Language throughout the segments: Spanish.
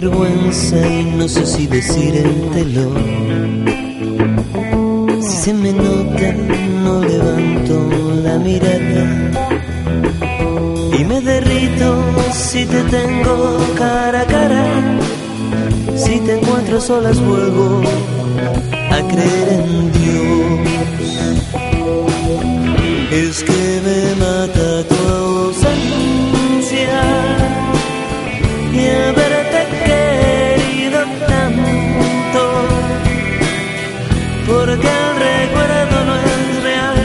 vergüenza y no sé si decírtelo. Si se me nota, no levanto la mirada. Y me derrito si te tengo cara a cara. Si te encuentro solas, vuelvo a creer en Dios. Es que me mata tu ausencia porque el recuerdo no es real.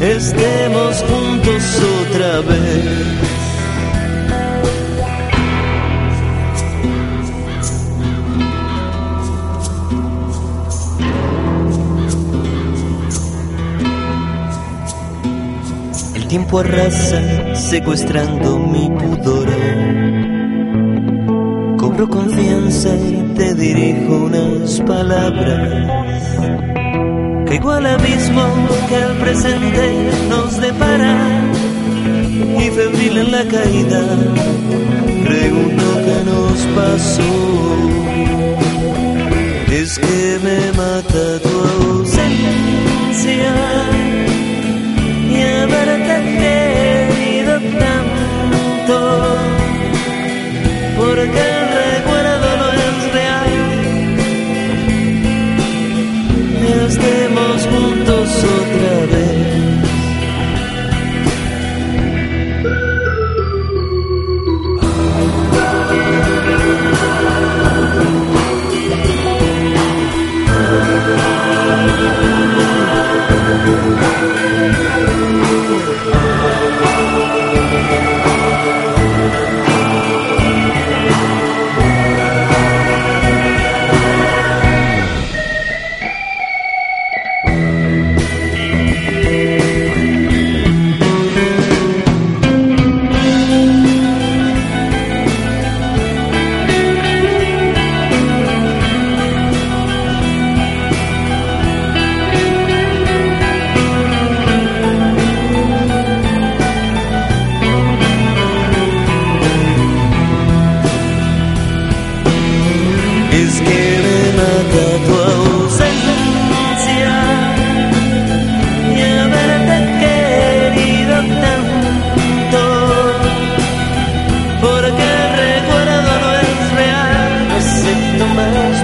Estemos juntos otra vez. Tiempo arrasa secuestrando mi pudor. Cobro confianza y dirijo unas palabras. Caigo al abismo que el presente nos depara. Y febril en la caída, pregunto qué nos pasó. Es que me mata tu ausencia y haberte querido tanto, porque estemos juntos otra vez.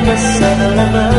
December 7 11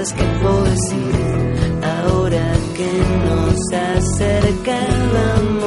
cosas que puedo decir ahora que nos acercábamos.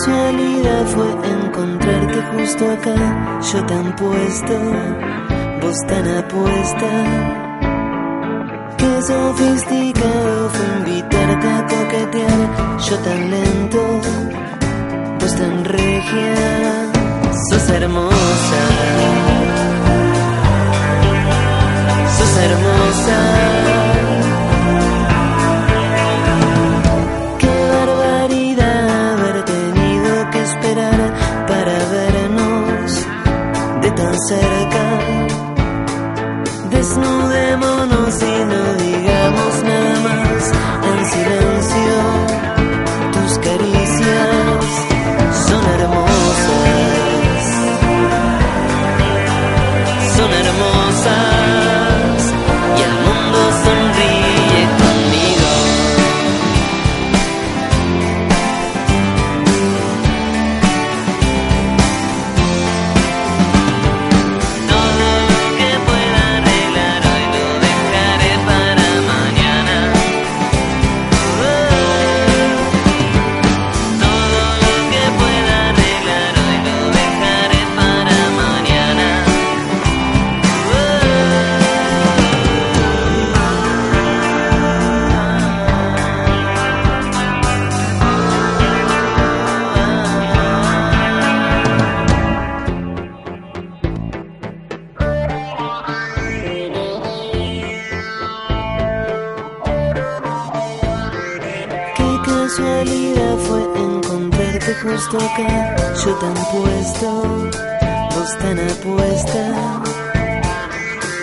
casualidad fue encontrarte justo acá, yo tan puesto, vos tan apuesta. Qué sofisticado fue invitarte a coquetear, yo tan lento, vos tan regia, sos hermosa. Sos hermosa. cerca, desnudémonos y nos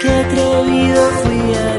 atrevido fui al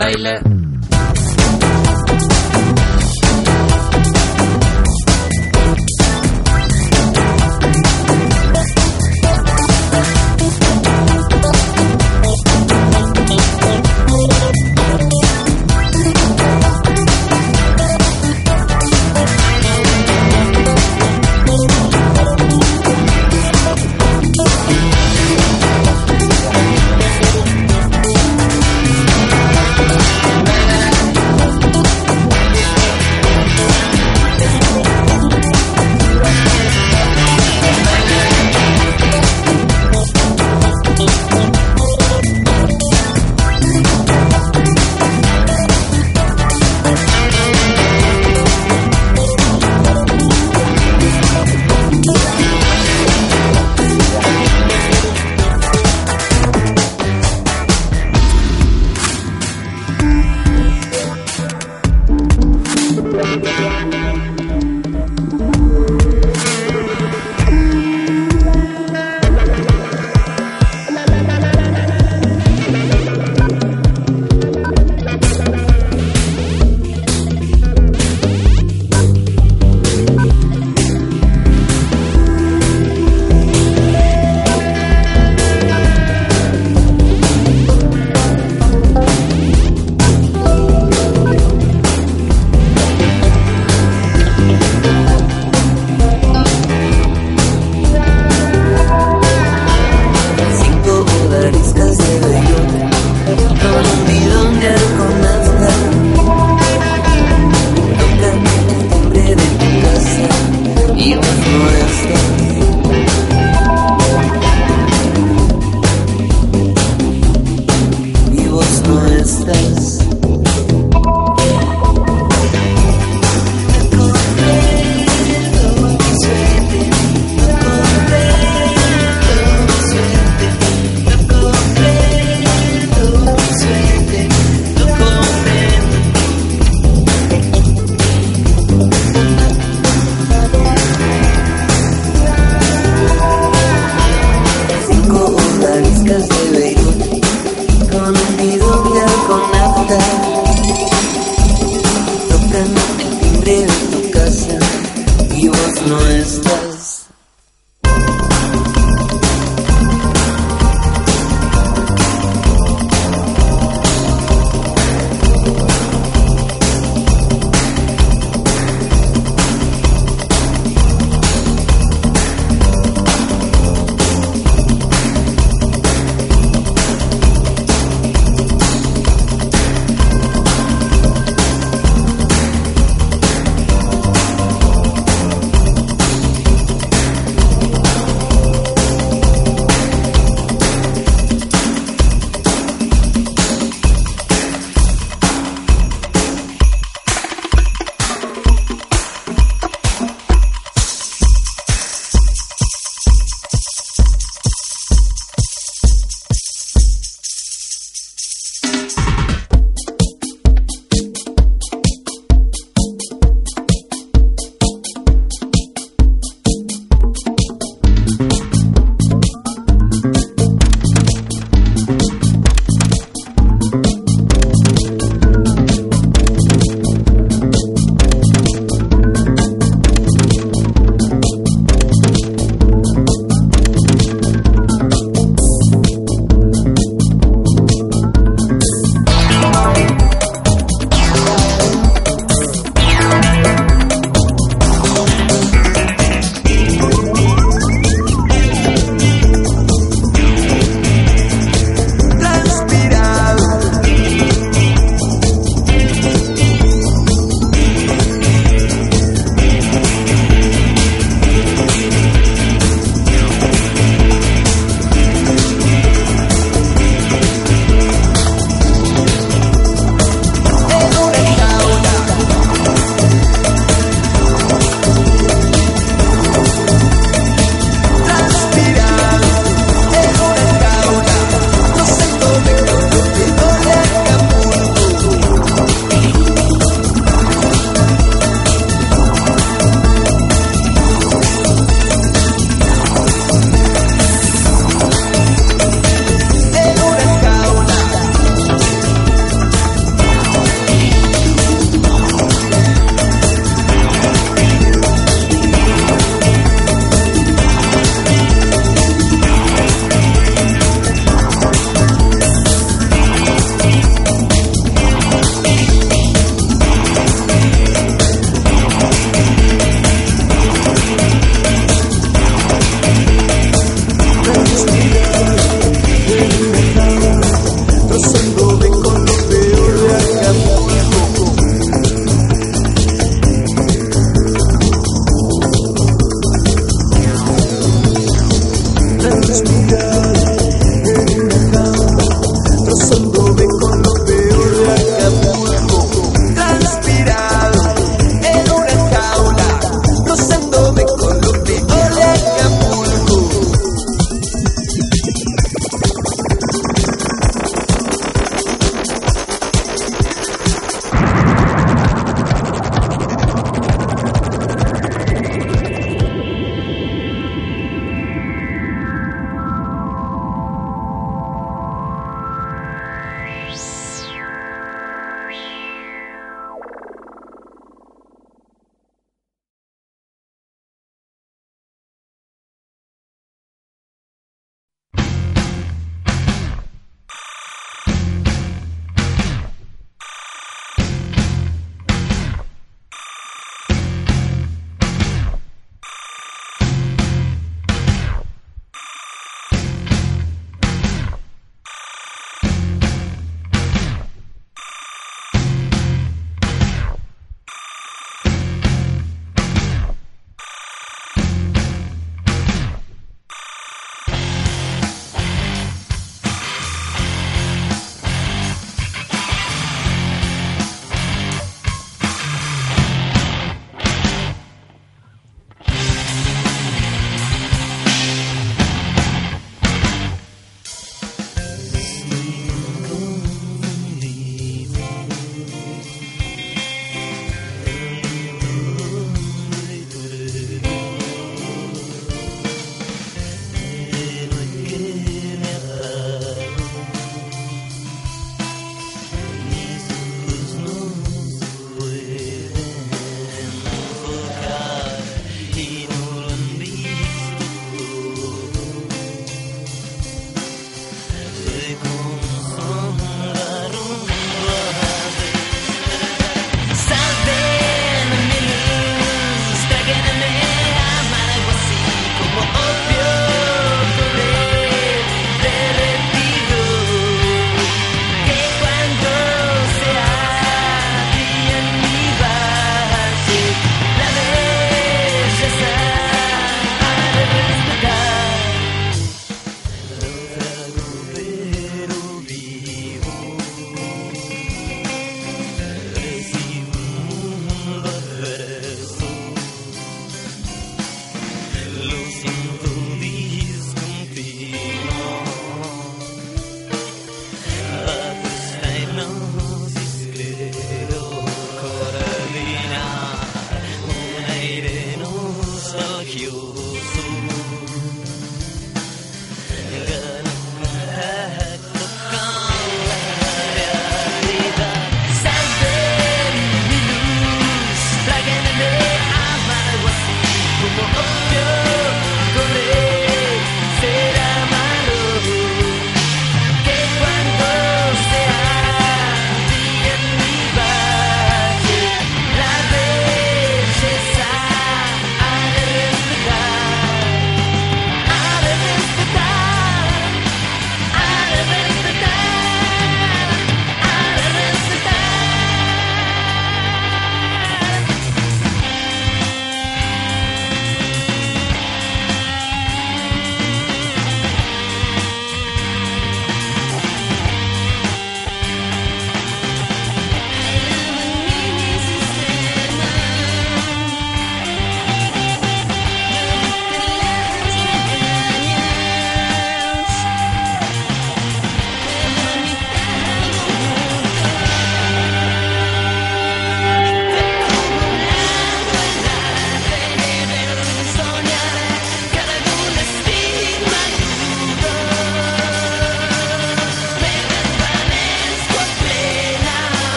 Đây là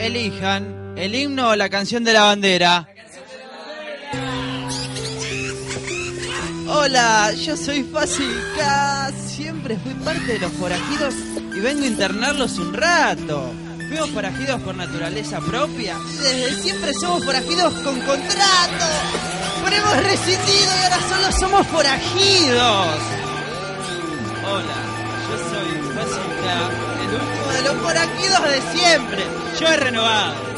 elijan el himno o la canción de la bandera. Hola, yo soy Fácil K. Siempre fui parte de los forajidos y vengo a internarlos un rato. Fuimos forajidos por naturaleza propia. Desde siempre somos forajidos con contrato. Pero hemos rescindido y ahora solo somos forajidos. Hola, yo soy Fácil De los forajidos de siempre. Yo he renovado.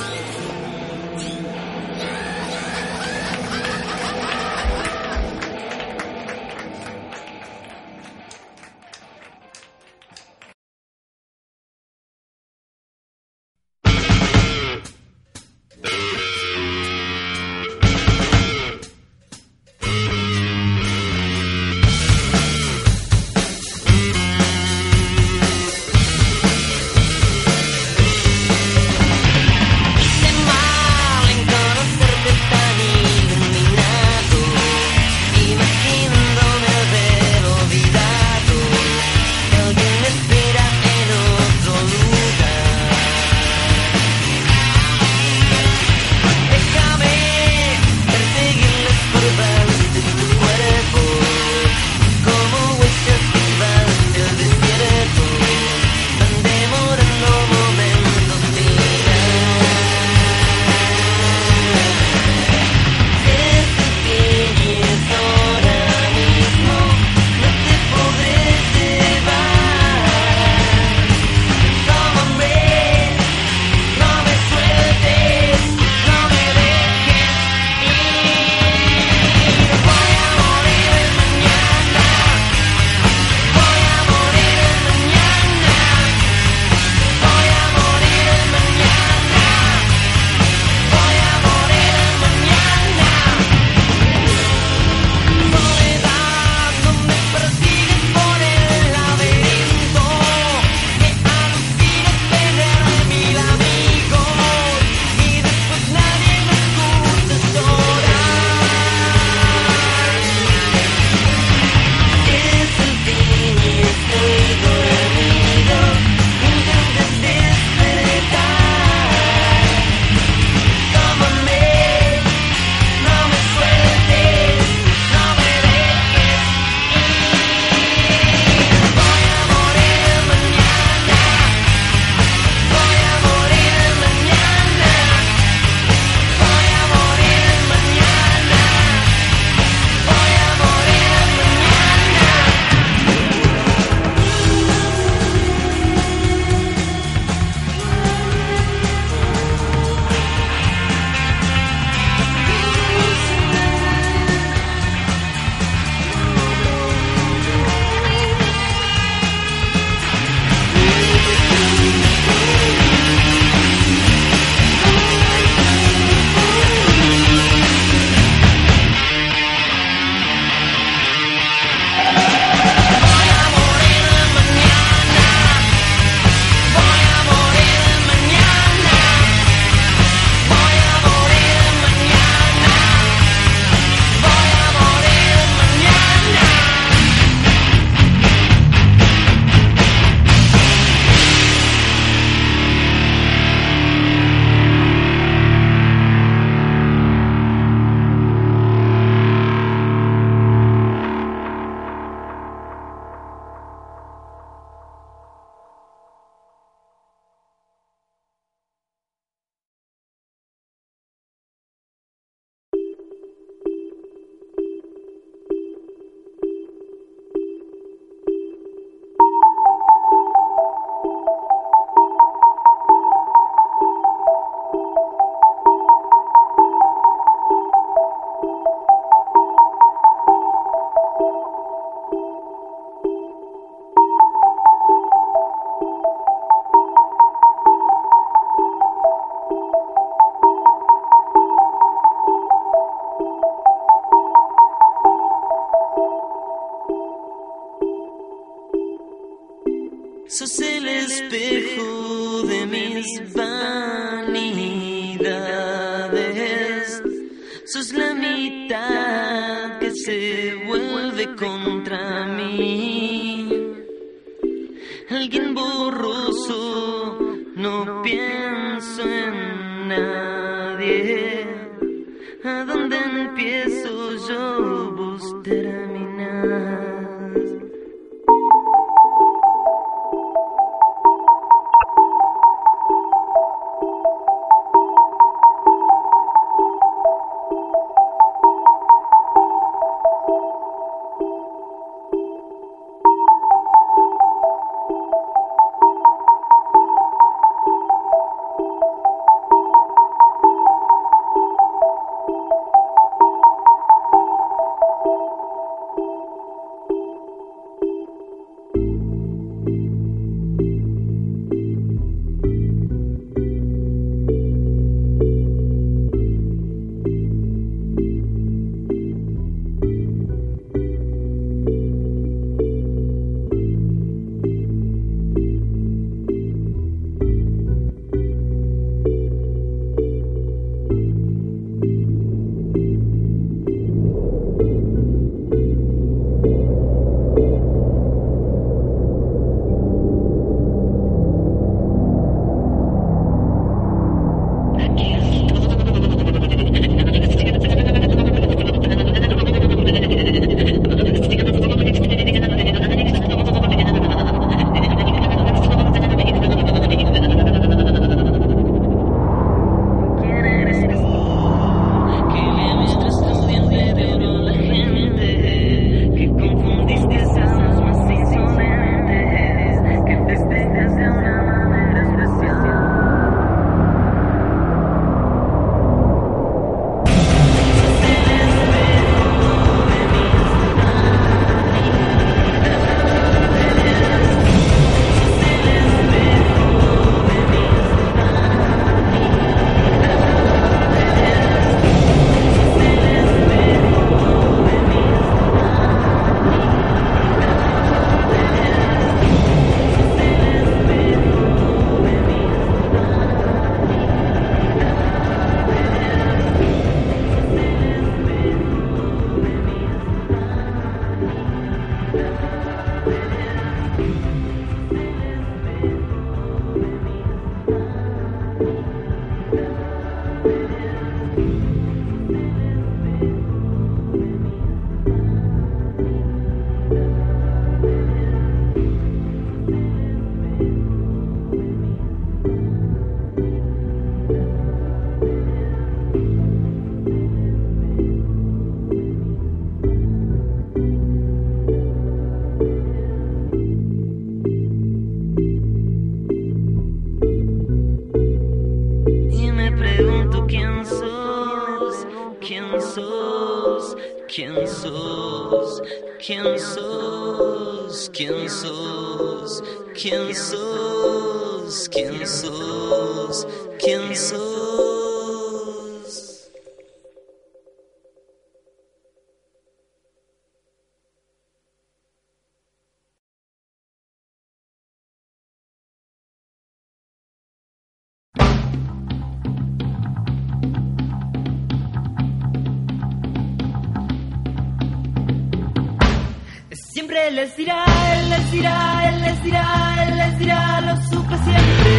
Les dirá, él les dirá, él les dirá, él les dirá, lo supe siempre.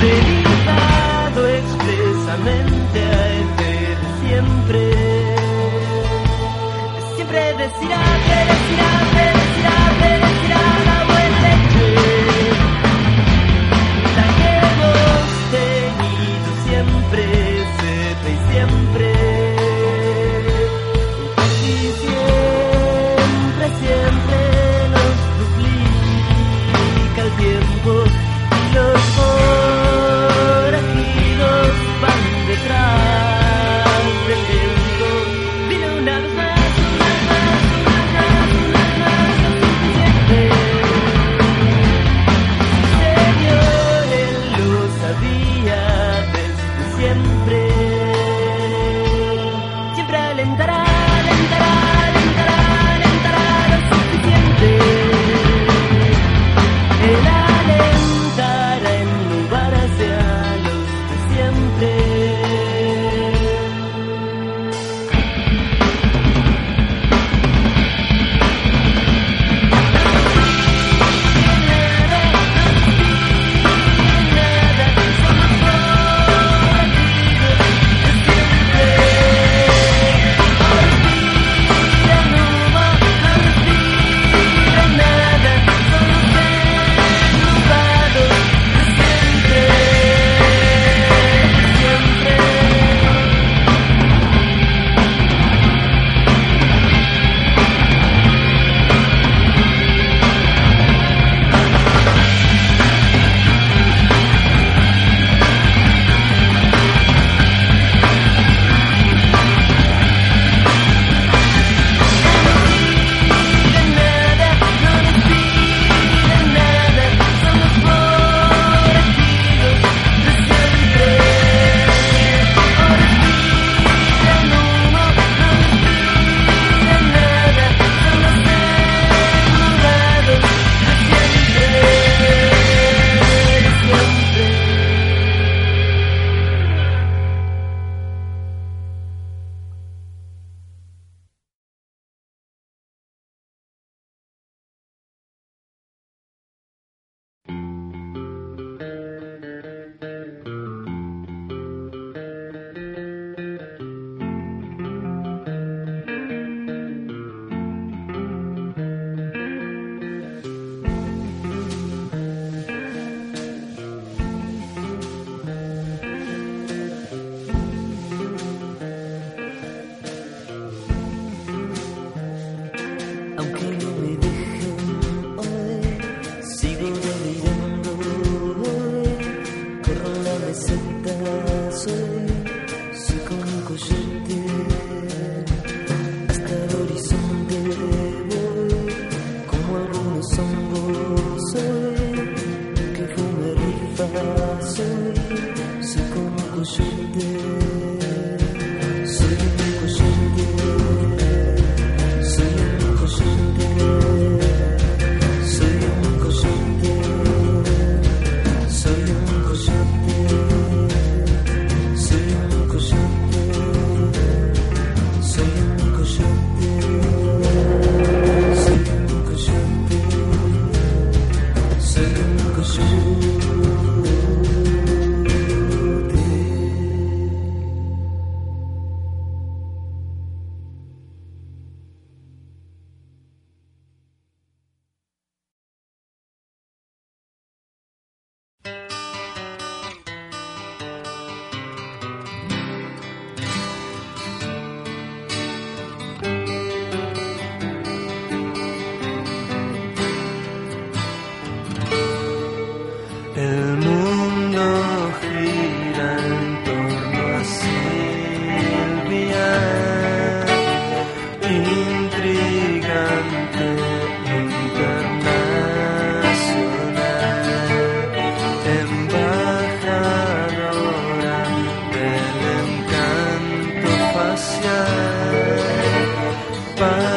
Dedicado expresamente a él siempre. Siempre decirá, te shine. Find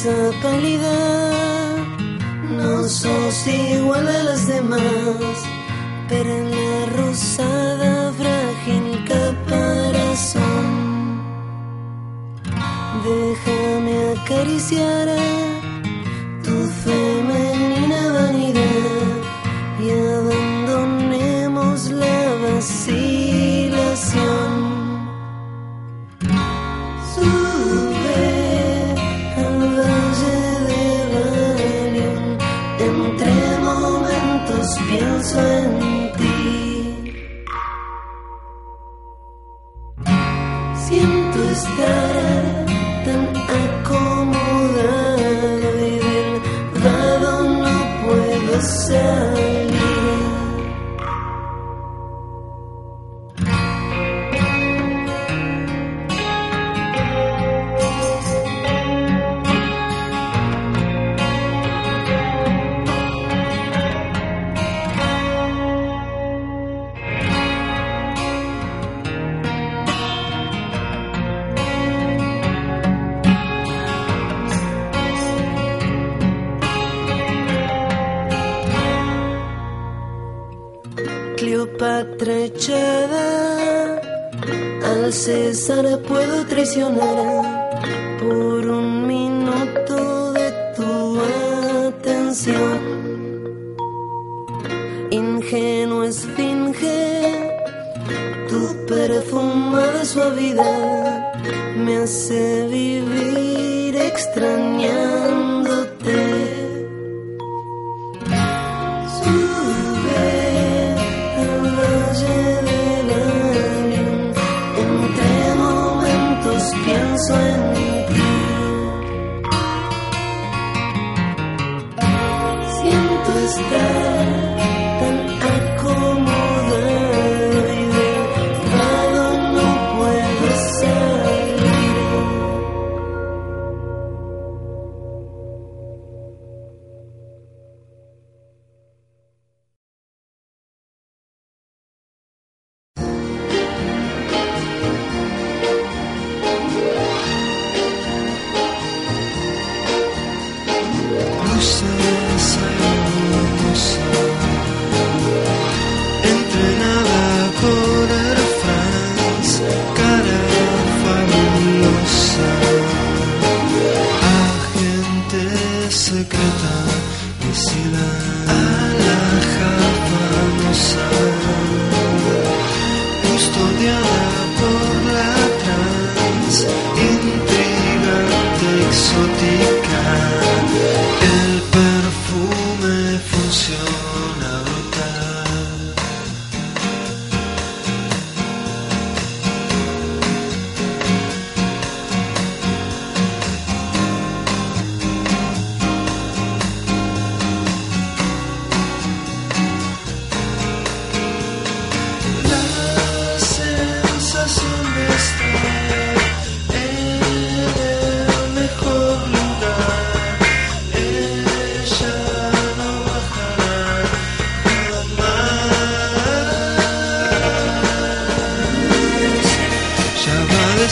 esa pálida. No sos igual a las demás, pero en la rosada frágil caparazón. Déjame acariciar. por un minuto de tu atención. Ingenuo esfinge, tu perfuma de suavidad me hace vivir extraño.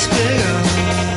Va a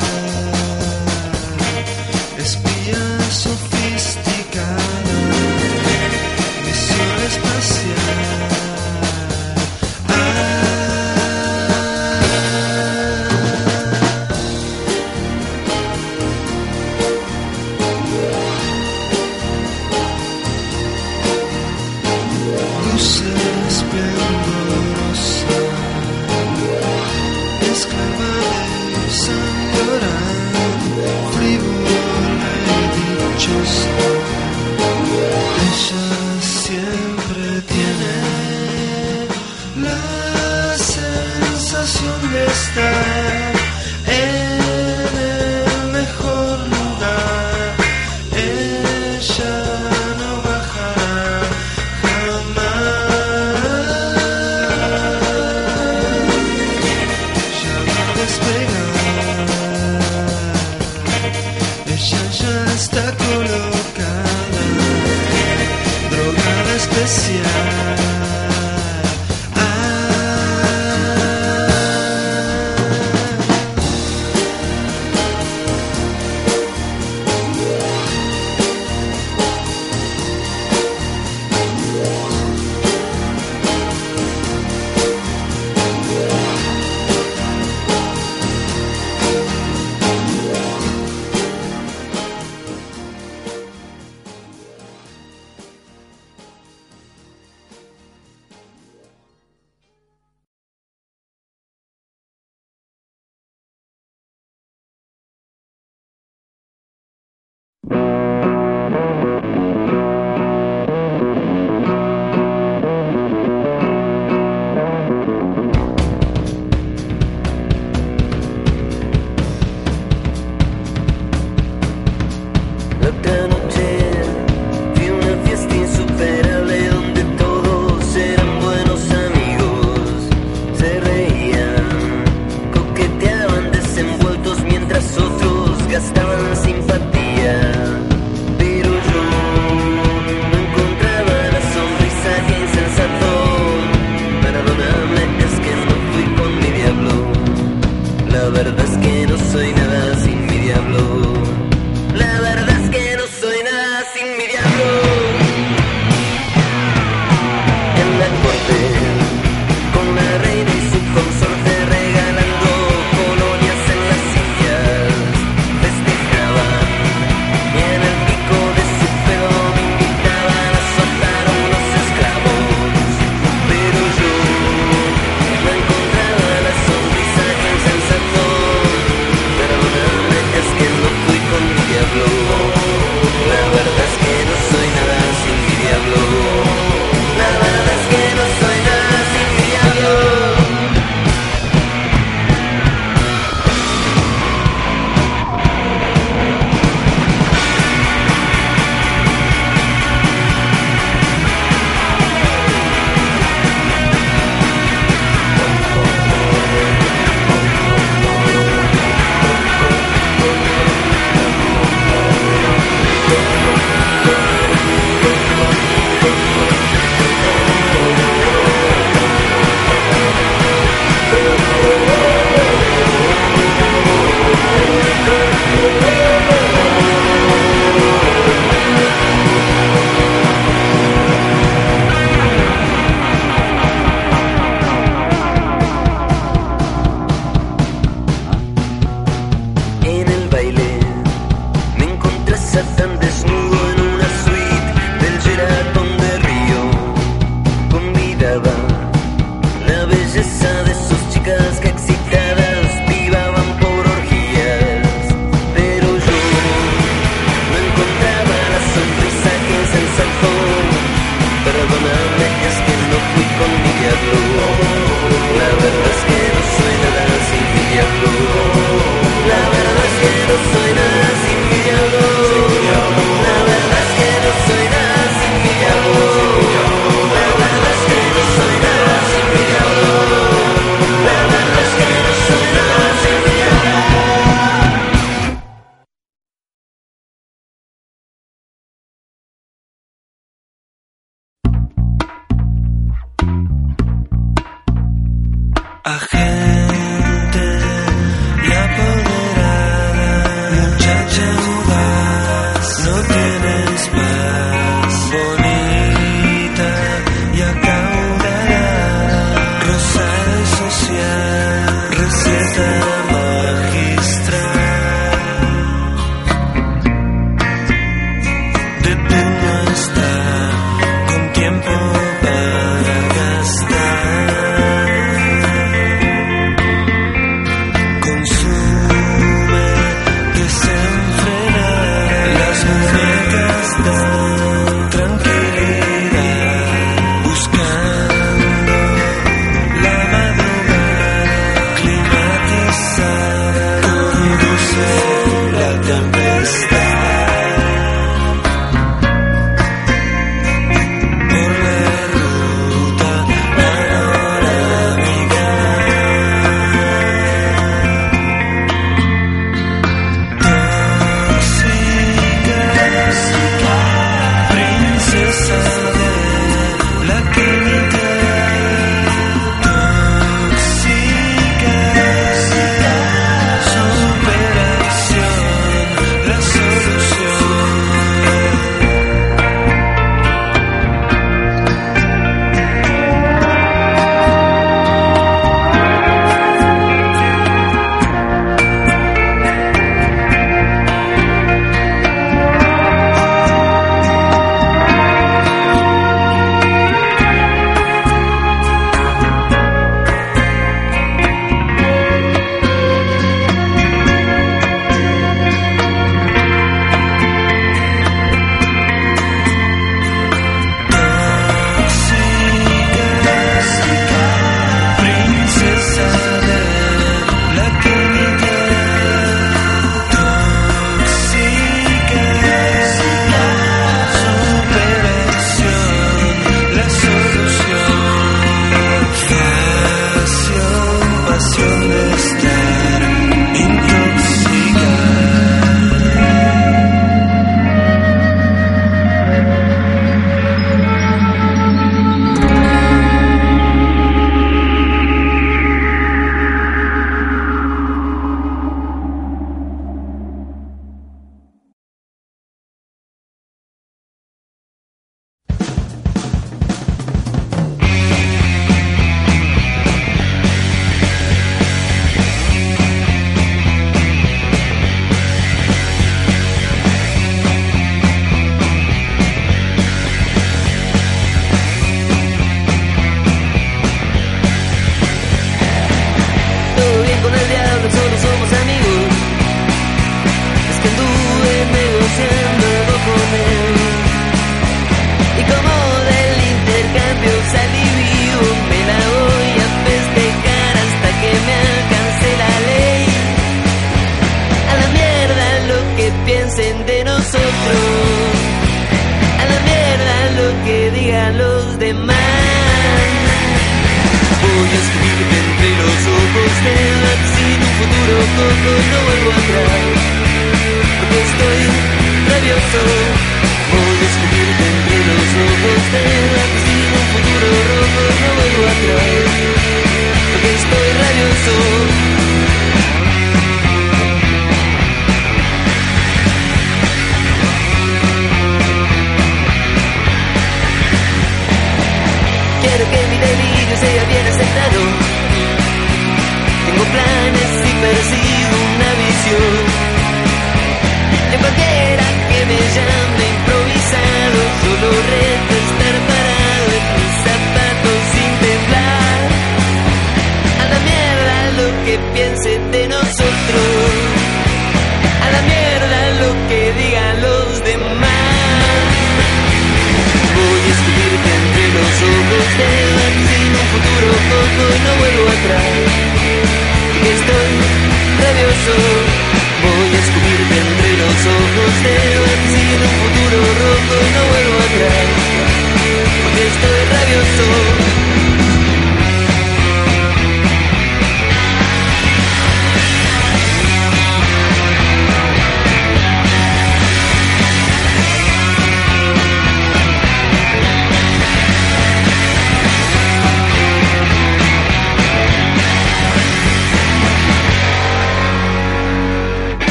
entre los